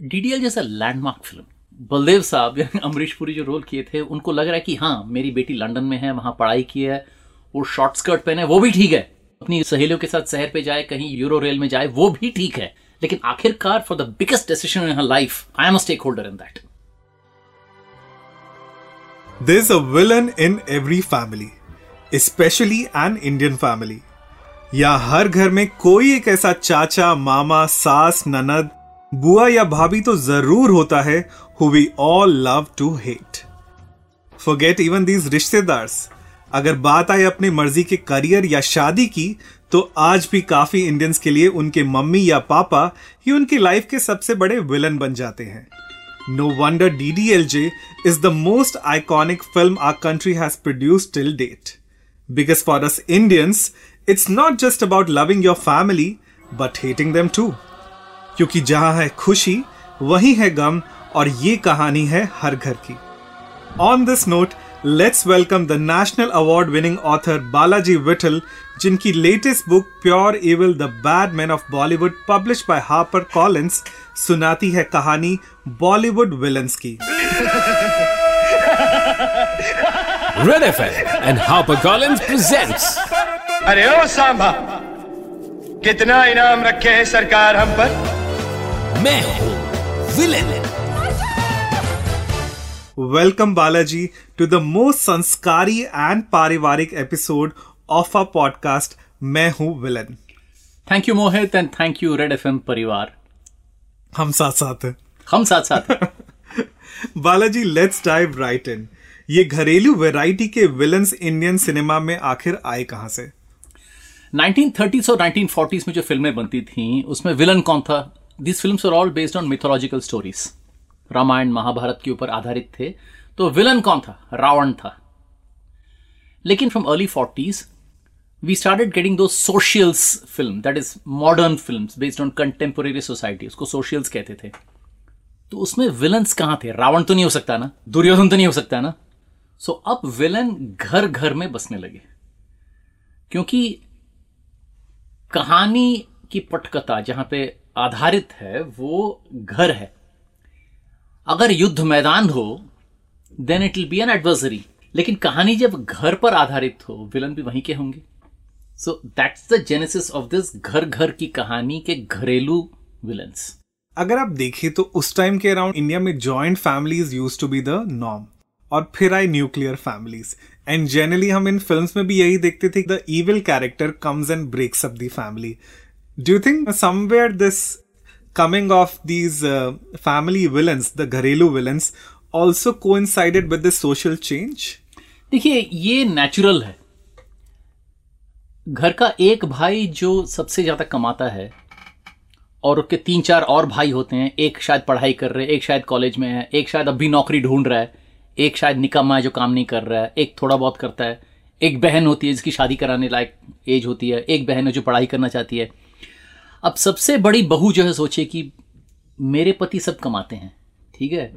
DDL जैसा landmark film Baldev साहब अमरीश पुरी जो रोल किए थे उनको लग रहा है कि हाँ मेरी बेटी लंदन में है वहाँ पढ़ाई की है वो शॉर्ट स्कर्ट पहने वो भी ठीक है। अपनी सहेलियों के साथ शहर पे जाए कहीं यूरो रेल में जाए वो भी ठीक है। लेकिन आखिरकार for the biggest decision in her life I am a stake holder in that There's a villain in every family, especially an Indian family. या हर घर में कोई एक ऐसा चाचा मामा सास ननद बुआ या भाभी तो ज़रूर होता है who we all love to hate forget even these रिश्तेदार अगर बात आए अपनी मर्ज़ी के करियर या शादी की तो आज भी काफ़ी इंडियंस के लिए उनके मम्मी या पापा ही उनकी लाइफ के सबसे बड़े विलन बन जाते हैं। No wonder D D L J is the most iconic film uh country has produce till date because for us Indians it's not just about loving your family but hating them too क्योंकि जहाँ है खुशी वहीं है गम और ये कहानी है हर घर की। On this note let's welcome the national award winning author Balaji Vithal जिनकी latest book pure evil the bad man of Bollywood publish by Harper Collins सुनाती है कहानी बॉलीवुड विलन्स की। Red FM and HarperCollins presents अरे ओ सांबा कितना इनाम रखे है सरकार हम पर? मैं हूँ villain. Welcome Balaji to the most sanskari and parivarik episode of our podcast मैं हूँ villain. Thank you Mohit and thank you Red FM परिवार हम साथ साथ हैं। हम साथ साथ हैं। Balaji let's dive right in ये घरेलू वैरायटी के विलन्स इंडियन सिनेमा में आखिर आए कहाँ से? 1930s और 1940s में जो फ़िल्में बनती थीं उसमें विलन कौन था? This films are all based on mythological stories Ramayana Mahabharata के ऊपर आधारित थे तो विलन कौन था रावण था लेकिन from early forties we started getting to socials film that is modern film based on contemporary society उसको सोशियल्स कहते थे तो उसमें विलन्स कहाँ थे रावण तो नहीं हो सकता ना दुर्योधन तो नहीं हो सकता ना सो so, अब विलन घर घर में बसने लगे क्योंकि कहानी की पटकथा जहाँ पे आधारित है, वो घर है। अगर युद्ध मैदान हो then it will be an adversary लेकिन कहानी जब घर पर आधारित हो विलन भी वहीं के होंगे। So that's the genesis of this घर घर की कहानी के घरेलू विलन्स अगर आप देखें तो उस टाइम के अराउंड इंडिया में joint families use to be the norm और फिर आई न्यूक्लियर फैमिलीज़ एंड जनरली हम इन फिल्म्स में भी यही देखते थे the evil character comes and breaks up the family do you think somewhere this coming of these uh, family villains, the घरेलू villains, also coincided with the social change? देखिए ये नेचुरल है घर का एक भाई जो सबसे ज़्यादा कमाता है और उसके तीन चार और भाई होते हैं एक शायद पढ़ाई कर रहे हैं एक शायद कॉलेज में है एक शायद अभी नौकरी ढूंढ रहा है एक शायद निकम्मा है जो काम नहीं कर रहा है एक थोड़ा बहुत करता है एक बहन होती है जिसकी शादी कराने लायक एज होती है एक बहन है जो पढ़ाई करना चाहती है अब सबसे बड़ी बहू जो है सोचे कि मेरे पति सब कमाते हैं, ठीक है?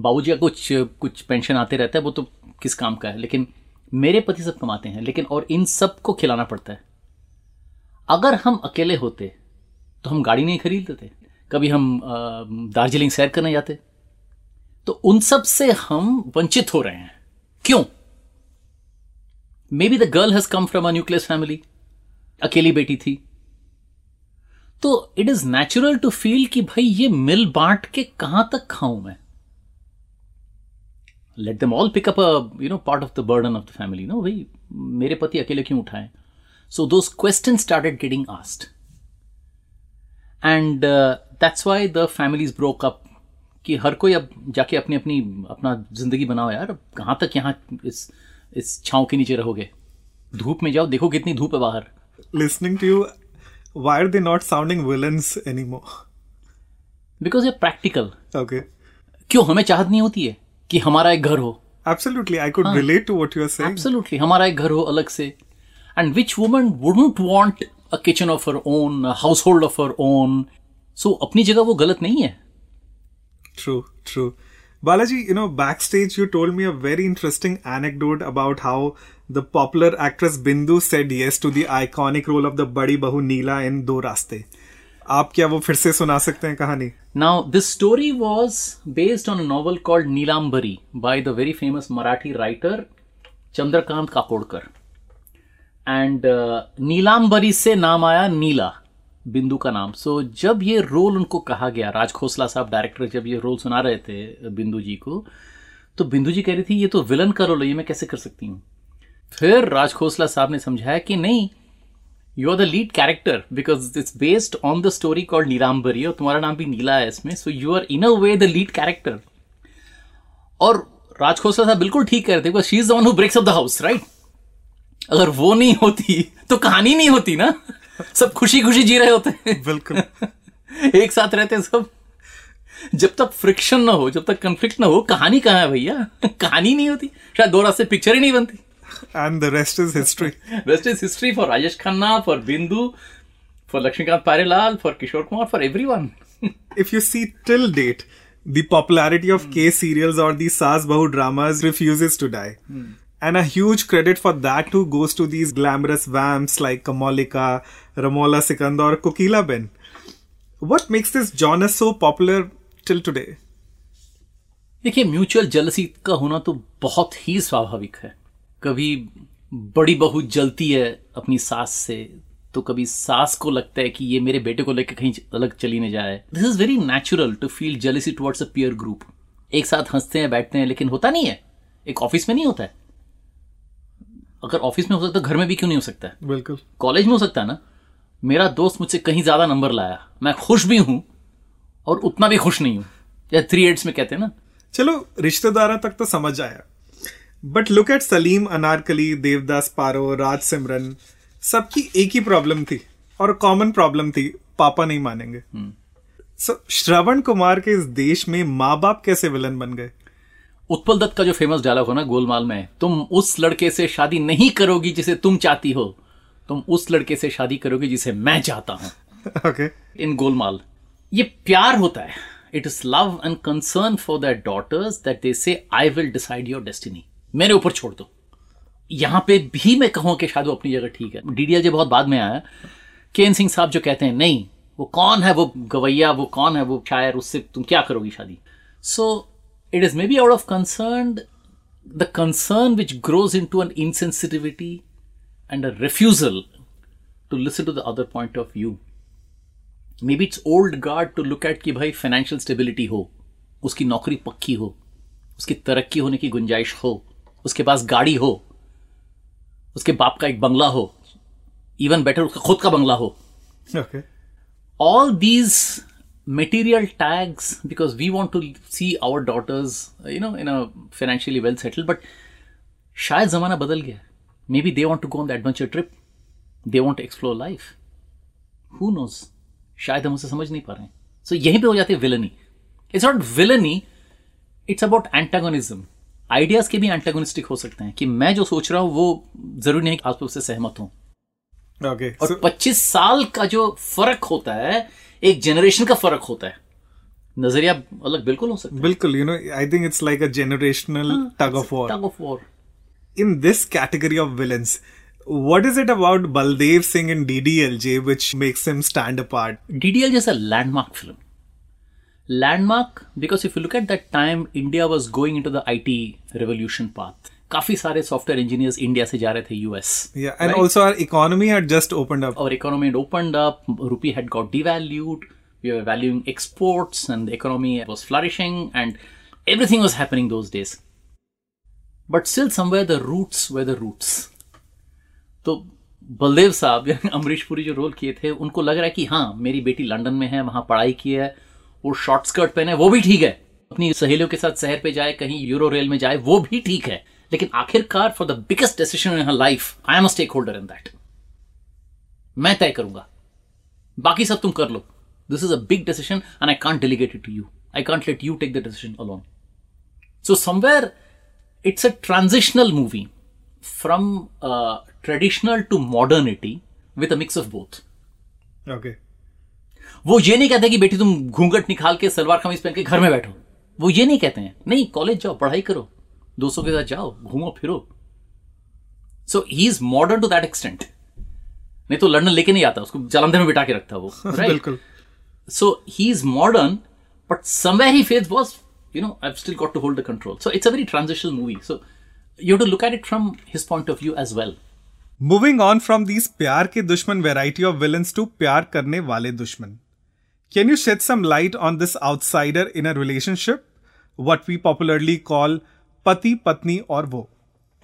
बाबूजी का कुछ कुछ पेंशन आते रहता है, वो तो किस काम का है? लेकिन मेरे पति सब कमाते हैं, लेकिन और इन सबको खिलाना पड़ता है। अगर हम अकेले होते तो हम गाड़ी नहीं खरीद लेते, कभी हम दार्जिलिंग सैर करने जाते। तो उन सबसे हम वंचित हो रहे हैं। क्यों? Maybe the girl has come from a nucleus family अकेली बेटी थी। तो it is natural to feel कि भाई ये मिल बांट के कहाँ तक खाऊं मैं? Let them all pick up you know part of the burden of the family no भाई मेरे पति अकेले क्यों उठाए? So those question started getting asked and that's why the families broke up कि हर कोई अब जाके अपनी अपनी अपना ज़िंदगी बनाओ यार। अब कहाँ तक यहाँ इस इस छांव के नीचे रहोगे? धूप में जाओ देखो कितनी धूप है बाहर। Listening to you, why are they not sounding villains anymore? Because ये प्रैक्टिकल Okay. क्यों हमें चाहत नहीं होती है कि हमारा एक घर हो Absolutely, I could relate to what you are saying. Absolutely हमारा एक घर हो अलग से and which woman wouldn't want a kitchen of her own household of her own so अपनी जगह वो गलत नहीं है True, true. Balaji, you know, backstage you told me a very interesting anecdote about how The popular actress Bindu said yes to the iconic role of the Badi Bahu Neela in Do Raste. आप क्या वो फिर से सुना सकते हैं कहानी? Now this story was based on novel called Neelambari by the very famous Marathi writer Chandrakant Kakodkar and Neelambari से नाम आया नीला बिंदु का नाम. सो so, जब ये रोल उनको कहा गया राजखोसला साहब डायरेक्टर जब ये रोल सुना रहे थे बिंदु जी को तो बिंदु जी कह रही थी ये तो विलन का रोल है ये मैं कैसे कर सकती हूँ? फिर राज खोसला साहब ने समझाया कि नहीं you are the lead character because it's based on the story called Neelambari और तुम्हारा नाम भी नीला है इसमें so you are in a way the lead character और राज खोसला साहब बिल्कुल ठीक कह रहे थे because she is the one who breaks up the house right अगर वो नहीं होती तो कहानी नहीं होती ना? सब खुशी खुशी जी रहे होते हैं। बिल्कुल। एक साथ रहते हैं सब। जब तक फ्रिक्शन ना हो जब तक कंफ्लिक्ट ना हो कहानी कहाँ है भैया? कहानी नहीं होती। शायद दो रास्ते पिक्चर ही नहीं बनती। And the rest is history Rest is history for Rajesh Khanna, for Bindu, for Lakshmikant Parilal, for Kishore Kumar, for everyone. if you see till date, the popularity of mm. K serials or the Saas Bahu dramas refuses to die. Mm. And a huge credit for that too goes to these glamorous vamps like Kamalika, Ramola Sikandar, or Kokila Ben. What makes this genre so popular till today? देखिए mutual jealousy का होना तो बहुत ही स्वाभाविक है कभी बड़ी बहू जलती है अपनी सास से तो कभी सास को लगता है कि ये मेरे बेटे को लेकर कहीं अलग चली न जाए। This is very natural to feel jealousy towards a peer group एक साथ हँसते हैं बैठते हैं लेकिन होता नहीं है। एक ऑफ़िस में नहीं होता है। अगर ऑफ़िस में हो सकता है घर में भी क्यों नहीं हो सकता है? बिल्कुल। कॉलेज में हो सकता है ना? मेरा दोस्त मुझसे कहीं ज़्यादा नंबर लाया। मैं खुश भी हूँ और उतना भी खुश नहीं हूँ। या थ्री एड्स में कहते हैं ना? चलो रिश्तेदारों तक तो समझ आया। But look at Salim Anarkali Devdas Paro Raj Simran सबकी एक ही प्रॉब्लम थी और कॉमन प्रॉब्लम थी पापा नहीं मानेंगे। सो श्रवण कुमार के इस देश में माँ बाप कैसे विलन बन गए? उत्पल दत्त का जो फ़ेमस डायलॉग हो ना गोलमाल में तुम उस लड़के से शादी नहीं करोगी जिसे तुम चाहती हो। तुम उस लड़के से शादी करोगी जिसे मैं चाहता हूँ। Okay in Golmaal. ये प्यार होता है। It is love and concern for their daughters that they say I will decide your destiny मेरे ऊपर छोड़ दो। यहाँ पे भी मैं कहूँ कि शायद वो अपनी जगह ठीक है। डीडीएल बहुत बाद में आया। केन सिंह साहब जो कहते हैं, नहीं, वो कौन है? वो गवैया, वो कौन है? वो शायर, उससे तुम क्या करोगी शादी? So it is maybe out of concern the concern which grows into an insensitivity and a refusal to listen to the other point of view. Maybe it's old guard to look at कि भाई financial stability हो, उसकी नौकरी पक्की हो, उसकी तरक्की होने की गुंजाइश हो। उसके पास गाड़ी हो उसके बाप का एक बंगला हो इवन बेटर उसका खुद का बंगला हो। All these material tags because we want to see our daughters you know in a financially well settled but शायद जमाना बदल गया। Maybe they want to go on the adventure trip they want to explore life who knows शायद हम उसे समझ नहीं पा रहे हैं। सो यहीं पे हो जाती है villainy it's not villainy it's about antagonism ideas के भी एंटागोनिस्टिक हो सकते हैं कि मैं जो सोच रहा हूँ वो ज़रूरी नहीं कि आप उससे सहमत हूँ। ओके और 25 साल का जो फ़र्क होता है एक जनरेशन का फ़र्क होता है। नज़रिया अलग बिल्कुल हो सकता है। बिल्कुल you know I think it's like a generational tug of war tug of war in this category of villains, what is it about Baldev Singh and DDLJ which makes him stand apart? DDL is a landmark film. Landmark because if you look at that time India was going to the I T revolution path काफ़ी सारे software engineers India से जा रहे थे US and also our economy had just opened up economy had opened up rupee had got devalued we are valuing exports and economy was flourishing and everything was happening those days but still somewhere the roots were the roots तो बलदेव साहब अमरीश पुरी जो role किए थे उनको लग रहा है कि हाँ मेरी बेटी लंडन में है वहाँ पढ़ाई की है वो शॉर्ट स्कर्ट पहने, वो भी ठीक है। अपनी सहेलियों के साथ शहर पे जाए, कहीं यूरो रेल में जाए, वो भी ठीक है। लेकिन आखिरकार for the biggest decision in life I am stakeholder in that मैं तय करूँगा। बाकी सब तुम कर लो। This is a big decision and I can't delegate it to you I can't let you take the decision alone so somewhere it's a transitional movie from traditional to modernity with a mix of both Okay. वो ये नहीं कहते कि बेटी तुम घूंघट निकाल के सलवार खमीज पहन के घर में बैठो। वो ये नहीं कहते हैं। नहीं कॉलेज जाओ पढ़ाई करो। दोस्तों के साथ जाओ घूमो फिरो। So he is modern to that extent नहीं तो लंडन लेके नहीं आता उसको जालंधर में बिठा के रखता वो बिल्कुल। So he is modern but somewhere he faith was you know I still got to hold the control so it's a very transitional movie so you to look at it from his point of view as well moving on from these Pyaar Ke Dushman variety of villain to प्यार करने वाले दुश्मन। Can you shed some light on this outsider in a relationship? What we popularly call pati patni or wo.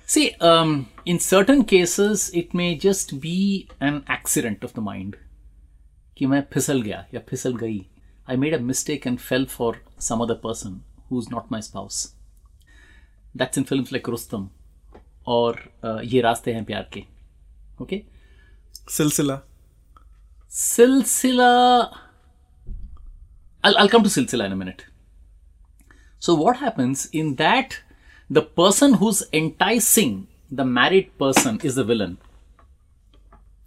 See, um, in certain cases, it may just be an accident of the mind. कि मैं फिसल गया या फिसल गई I made a mistake and fell for some other person who's not my spouse. That's in films like Rustam or uh, ये रास्ते हैं प्यार के. Okay? Silsila. Silsila. I'll, I'll come to Silsila in a minute. So, what happens in that the person who's enticing the married person is the villain.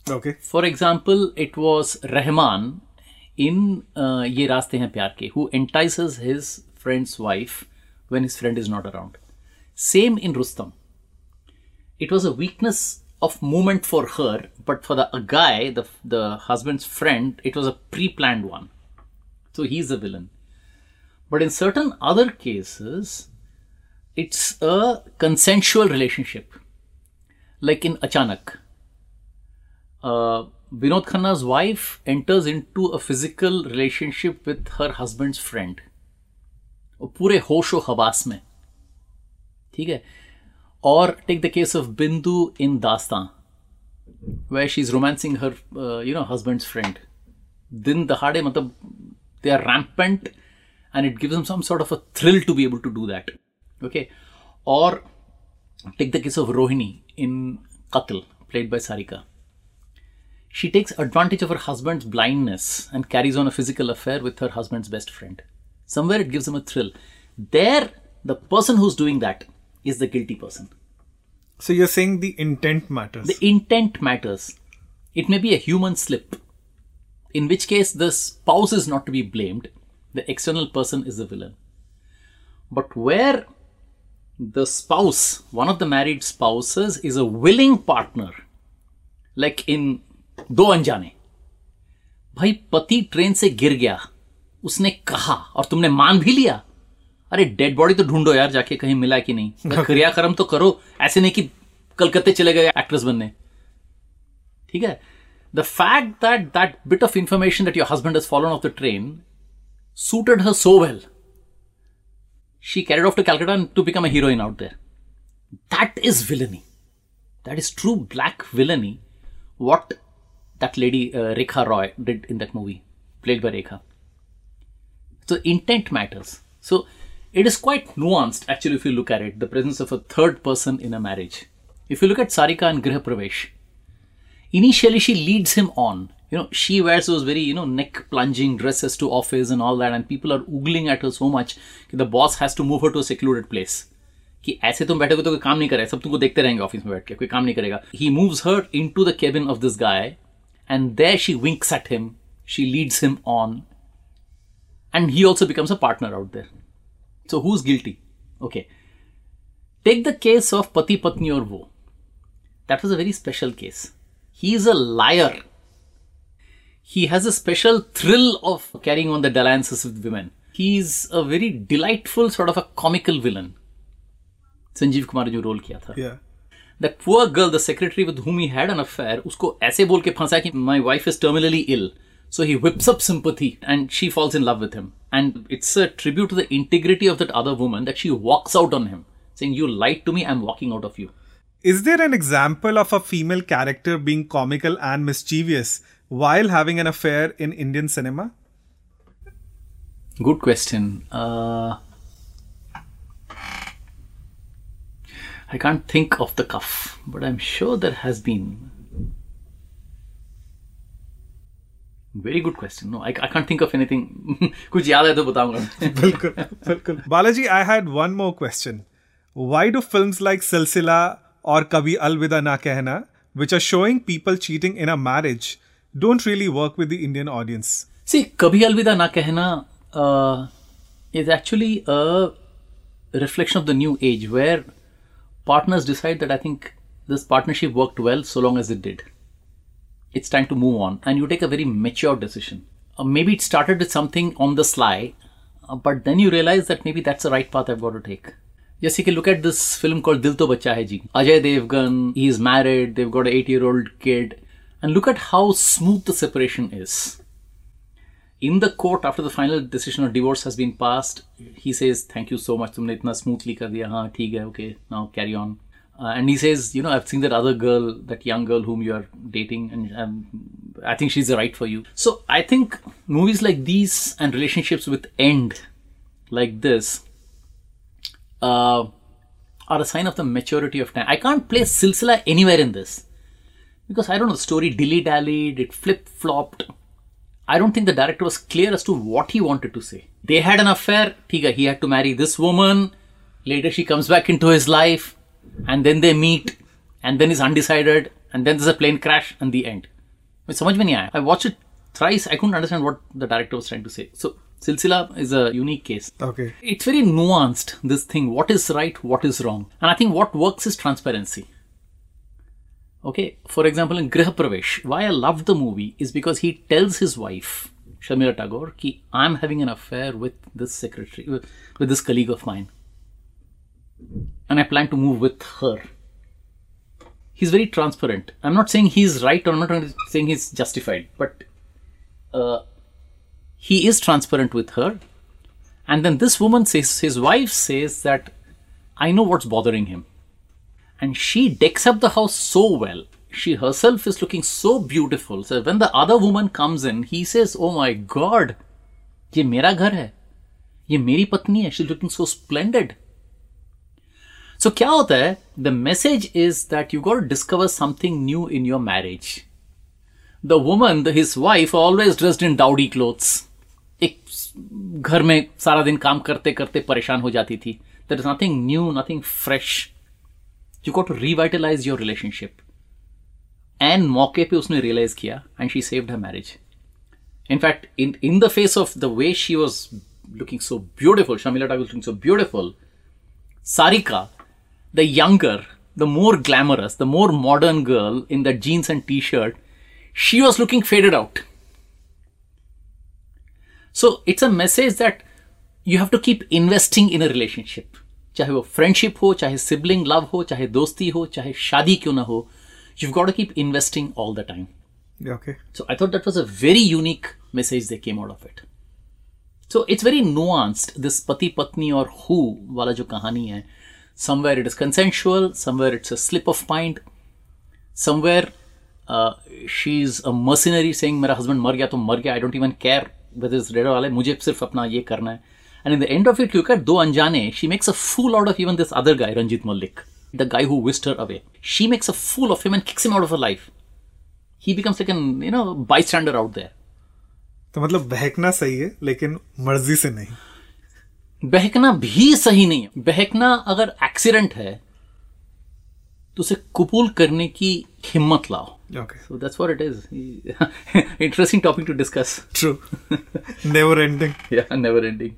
Okay. For example, it was Rahman in uh, Ye Raaste Hain Pyar Ke who entices his friend's wife when his friend is not around. Same in Rustam. It was a weakness of movement for her, but for the guy, the, the husband's friend, it was a pre planned one. So he's the villain. But in certain other cases, it's a consensual relationship. Like in Achanak. Uh, Vinod Khanna's wife enters into a physical relationship with her husband's friend. पूरे होशो हवास में ठीक है और take the case of बिंदु इन दास्तां where she's romancing her uh, you know husband's friend दिन दहाड़े मतलब they are rampant and it gives them some sort of a thrill to be able to do that. Okay? Or take the case of rohini in qatl played by sarika. She takes advantage of her husband's blindness and carries on a physical affair with her husband's best friend. Somewhere it gives them a thrill. There the person who's doing that is the guilty person. So you're saying the intent matters. the intent matters. It may be a human slip, in which case the spouse is not to be blamed, the external person is the villain. But where the spouse, one of the married spouses, is a willing partner, like in दो अनजाने भाई पति train से गिर गया उसने कहा और तुमने मान भी लिया अरे डेड बॉडी तो ढूंढो यार जाके कहीं मिला कि नहीं क्रियाक्रम तो करो ऐसे नहीं कि कलकत्ते चले गए एक्ट्रेस बनने ठीक है the fact that that bit of information that your husband has fallen off the train suited her so well, she carried off to Calcutta to become a heroine out there. That is villainy. That is true black villainy. What that lady uh, Rekha Roy did in that movie, played by Rekha. So intent matters. So it is quite nuanced actually if you look at it. The presence of a third person in a marriage. If you look at Sarika and Griha Pravesh, initially she leads him on. You know, she wears those very, you know, neck plunging dresses to office and all that, and people are oogling at her so much that the boss has to move her to a secluded place. कि ऐसे तुम बैठोगे तो कोई काम नहीं करे सब तुमको देखते रहेंगे ऑफिस में बैठ के कोई काम नहीं करेगा he moves her into the cabin of this guy and there she winks at him she leads him on and he also becomes a partner out there. So who's guilty? Okay. Take the case of Pati Patni or Wo. That was a very special case. He is a liar. He has a special thrill of carrying on the dalliances with women. He's a very delightful sort of a comical villain. Sanjeev Kumar ने जो role किया था yeah. that poor girl, the secretary with whom he had an affair, उसको ऐसे बोल के फंसा कि my wife is terminally ill. So he whips up sympathy and she falls in love with him. And it's a tribute to the integrity of that other woman that she walks out on him, saying, You lied to me, I'm walking out of you. Is there an example of a female character being comical and mischievous while having an affair in Indian cinema? Good question. Uh, I can't think of the cuff, but I'm sure there has been. Very good question. No, I, I can't think of anything. कुछ याद है तो बताऊंगा Bilkul, bilkul. Balaji, I had one more question. Why do films like Silsila or Kabi Alvida Na Kehna, which are showing people cheating in a marriage, don't really work with the Indian audience. See, Kabhi Alvida Na Kehna is actually a reflection of the new age where partners decide that I think this partnership worked well so long as it did. It's time to move on, and you take a very mature decision. Uh, maybe it started with something on the sly, uh, but then you realize that maybe that's the right path I've got to take. Yes, you can look at this film called Dil To Bacha Hai Ji. Ajay Devgan, he's married, they've got an 8 year old kid. And look at how smooth the separation is. In the court, after the final decision of divorce has been passed, he says, Thank you so much, tumne itna smoothly kar diya, haan, theek hai, okay, now carry on. Uh, and he says, You know, I've seen that other girl, that young girl whom you are dating, and um, I think she's the right for you. So I think movies like these and relationships with end like this uh, are a sign of the maturity of time. I can't play Silsila anywhere in this because I don't know the story dilly dallied, it flip flopped. I don't think the director was clear as to what he wanted to say. They had an affair. Tiga, he had to marry this woman. Later, she comes back into his life, and then they meet, and then he's undecided, and then there's a plane crash, and the end. It's so much money. I watched it thrice. I couldn't understand what the director was trying to say. So Silsila is a unique case. Okay. It's very nuanced, this thing. What is right, what is wrong. And I think what works is transparency. Okay, for example, in Griha Pravesh, why I love the movie is because he tells his wife, Shamira Tagore, ki I'm having an affair with this secretary, with, with this colleague of mine. And I plan to move with her. He's very transparent. I'm not saying he's right or I'm not saying he's justified, but uh, he is transparent with her. And then this woman says, his wife says that I know what's bothering him. And she decks up the house so well. She herself is looking so beautiful. So when the other woman comes in, he says, Oh my god, ये मेरा घर है ये मेरी पत्नी है she looking so splendid so क्या होता है the message is that you got discover something new in your marriage the woman his wife always dressed in dowdy clothes एक घर में सारा दिन काम करते करते परेशान हो जाती थी। There is nothing new nothing fresh you got to revitalise your relationship and मौके पे उसने रियलाइज़ किया and she saved her marriage in fact in in the face of the way she was looking so beautiful Sharmila Tagore looking so beautiful Sarika the younger the more glamorous, the more modern girl in that jeans and t shirt, she was looking faded out. So it's a message that you have to keep investing in a relationship. चाहे वो friendship हो चाहे sibling love हो चाहे दोस्ती हो चाहे शादी क्यों ना हो you've got to keep investing all the time. Okay. So I thought that was a very unique message that came out of it. So it's very nuanced. This pati patni or who wala jo kahani hai. Somewhere it is consensual. Somewhere it's a slip of mind. Somewhere uh, she's a mercenary saying मेरा husband मर गया तो मर गया. I don't even care with is rather वाले मुझे सिर्फ़ अपना ये करना है। And in the end of it you get Do Anjaane she makes a fool out of even this other guy Ranjit Mallick the guy who विस्टर away she makes a fool of him and kicks out of a life he becomes like you know bystander out there तो मतलब बहकना सही है लेकिन मर्ज़ी से नहीं। बहकना भी सही नहीं है। बहकना अगर एक्सीडेंट है तो उसे कबूल करने की हिम्मत लाओ okay So that's what it is. Interesting topic to discuss. True never ending Yeah, never ending.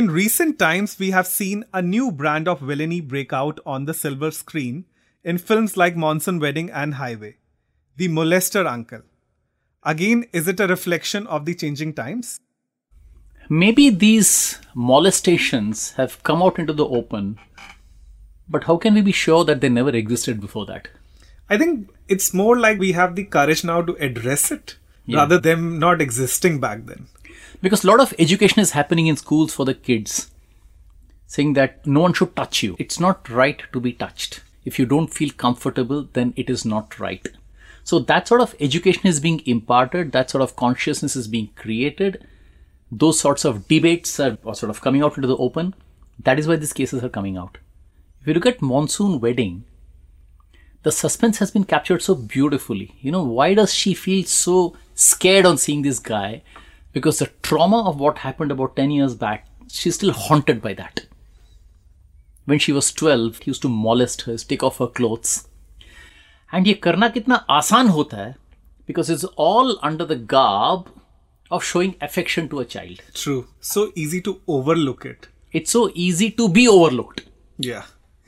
In recent times, we have seen a new brand of villainy break out on the silver screen in films like Monsoon Wedding and Highway. The Molester Uncle. Again, is it a reflection of the changing times? Maybe these molestations have come out into the open, but how can we be sure that they never existed before that? I think it's more like we have the courage now to address it Yeah. rather than not existing back then. Because a lot of education is happening in schools for the kids, saying that no one should touch you. It's not right to be touched. If you don't feel comfortable, then it is not right. So that sort of education is being imparted, that sort of consciousness is being created. Those sorts of debates are, are sort of coming out into the open. That is why these cases are coming out. If look at Monsoon Wedding, the suspense has been captured so beautifully. You know, why does she feel so scared on seeing this guy? Because the trauma of what happened about 10 years back, she's still haunted by that. When she was 12, he used to molest her, take off her clothes. And ye karna kitna asan hota hai, because it's all under the garb of showing affection to a child. True. So easy to overlook it. It's so easy to be overlooked. Yeah.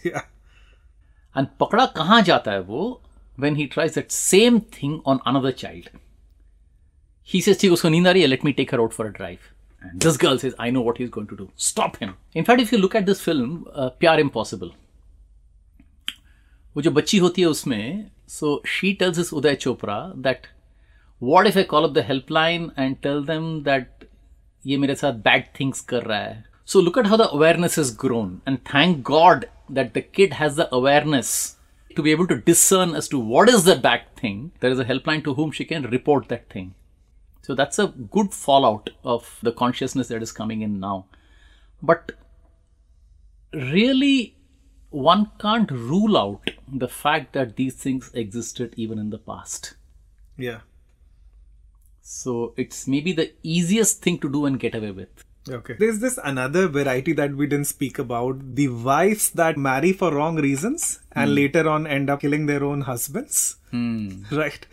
And पकड़ा कहाँ जाता है वो when he tries that same thing on another child. He says, ठीक उसको नींद आ रही है, let me take her out for a drive. And this girl says, I know what he's going to do. Stop him. In fact, if you look at this film, uh, प्यार impossible, वो जो बच्ची होती है उसमें, so she tells this Uday Chopra that what if I call up the helpline and tell them that ये मेरे साथ bad things कर रहा है. So look at how the awareness has grown and thank God that the kid has the awareness to be able to discern as to what is the bad thing. There is a helpline to whom she can report that thing. So that's a good fallout of the consciousness that is coming in now. But really, one can't rule out the fact that these things existed even in the past. Yeah. So it's maybe the easiest thing to do and get away with. Okay. There's this another variety that we didn't speak about the wives that marry for wrong reasons and later on end up killing their own husbands. Right.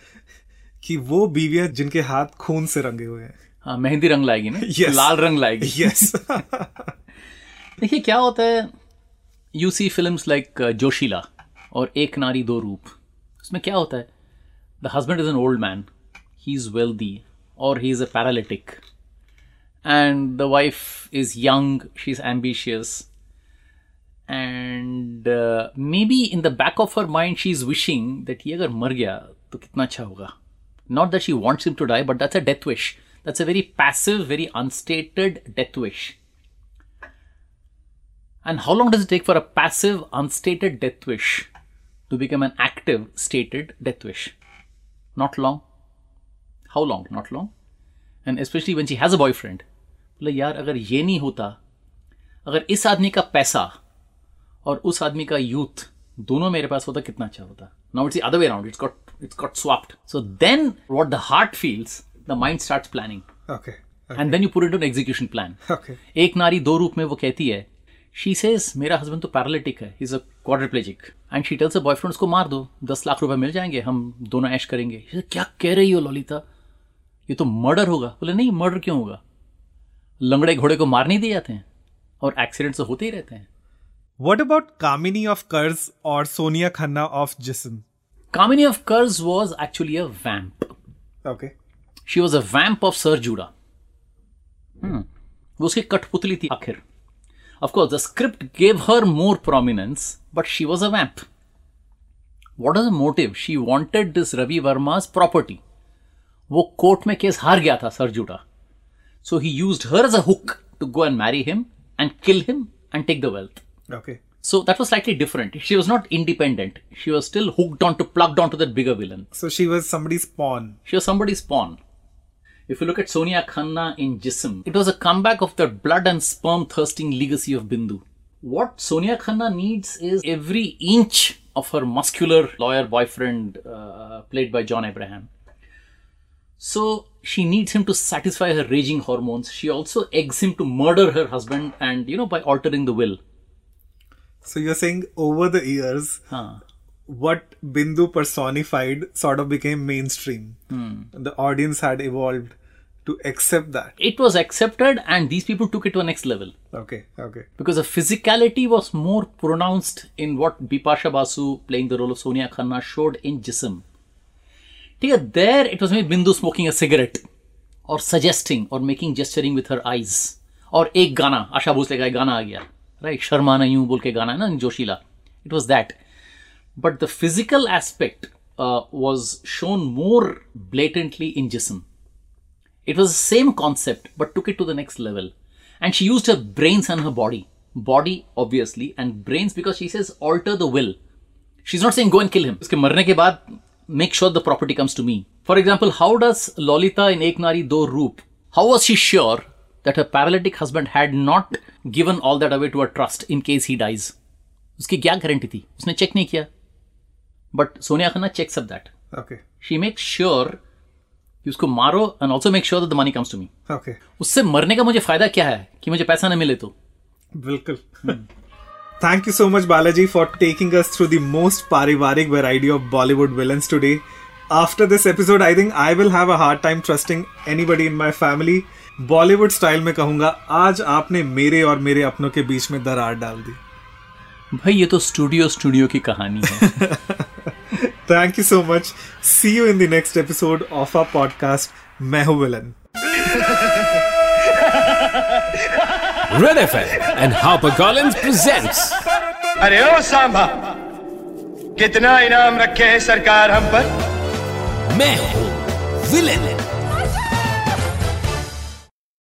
कि वो बीवियां जिनके हाथ खून से रंगे हुए हैं हाँ मेहंदी रंग लाएगी ना Yes. लाल रंग लाएगी यस देखिए क्या होता है you see film like Joshila और एक नारी दो रूप उसमें क्या होता है the husband is an old man he is wealthy और he is a paralytic and the wife is young. She's ambitious. And uh, maybe in the back of her mind she's wishing that ye agar mar gaya to kitna acha hoga. Not that she wants him to die but that's a death wish. That's a very passive very unstated death wish. And how long does it take for a passive unstated death wish to become an active stated death wish? Not long. How long? Not long. And especially when she has a boyfriend. बोले यार अगर ये नहीं होता अगर इस आदमी का पैसा और उस आदमी का यूथ दोनों मेरे पास होता कितना अच्छा होता? Now it's other way around it's got it's got swapped so then what the heart feels the mind starts planning okay and then you put it an execution plan okay एक नारी दो रूप में वो कहती है शी सेज मेरा husband तो पैरालिटिक है is a quadriplegic and she tells a boyfriend उसको मार दो दस लाख रुपए मिल जाएँगे हम दोनों ऐश करेंगे. क्या कह रही हो ललिता? ये तो मर्डर होगा. बोले नहीं मर्डर क्यों होगा? लंगड़े घोड़े को मार नहीं दिए जाते हैं और एक्सीडेंट्स तो होते ही रहते हैं। वट अबाउट कामिनी ऑफ़ कर्ज और Sonia Khanna of Jism Kamini of Karz was actually a vamp Okay. She was a vamp of sir Judah वो उसकी कठपुतली थी आखिर। Of course the script gave her more prominence but she was a vamp what is a motive she wanted this Ravi Varma's property वो court में case हार गया था sir Judah So he used her as a hook to go and marry him and kill him and take the wealth. Okay. So that was slightly different. She was not independent. She was still hooked onto, plugged onto that bigger villain. So she was somebody's pawn. She was somebody's pawn. If you look at Sonia Khanna in Jism, it was a comeback of that blood and sperm thirsting legacy of Bindu. What Sonia Khanna needs is every inch of her muscular lawyer boyfriend, uh, played by John Abraham. So she needs him to satisfy her raging hormones. She also eggs him to murder her husband and, you know, by altering the will. So you're saying over the years, Huh. what Bindu personified sort of became mainstream. Hmm. The audience had evolved to accept that. It was accepted and these people took it to a next level. Okay, okay. because the physicality was more pronounced in what Bipasha Basu playing the role of Sonia Khanna showed in Jism. ठीक है there it was मे Bindu smoking a cigarette और suggesting और making gesturing with her eyes और एक गाना, आशा भोसले का एक गाना आ गया। Right right? शर्मा ना यूँ बोल के गाना है ना, जोशीला। It was that but the physical aspect was shown more blatantly in Jism it was the same concept but took it to the next level and she use her brains and her body body obviously and brains because she says alter the will she is not saying go and kill him उसके मरने के बाद make sure the property comes to me. For example, how does Lolita in Ek Nari Do Roop, how was she sure that her paralytic husband had not given all that away to a trust in case he dies? उसकी क्या guarantee थी उसने check नहीं किया but Sonia Khanna checks up that Okay. She make sure कि उसको मारो and also make sure the money comes to me Okay. उससे मरने का मुझे फ़ायदा क्या है कि मुझे पैसा न मिले तो Vilkul. Thank you so much Balaji for taking us through the most पारिवारिक variety of Bollywood villain today after this episode I think I will have a hard time trusting anybody in my family Bollywood style में कहूँगा आज आपने मेरे और मेरे अपनों के बीच में दरार डाल दी। भाई ये तो स्टूडियो स्टूडियो की कहानी है। Thank you so much see you in the next episode of a podcast मैं हूँ villain. Red FM and HarperCollins presents अरे ओ सांभा कितना इनाम रखे है सरकार हम पर मैं हूँ विलेन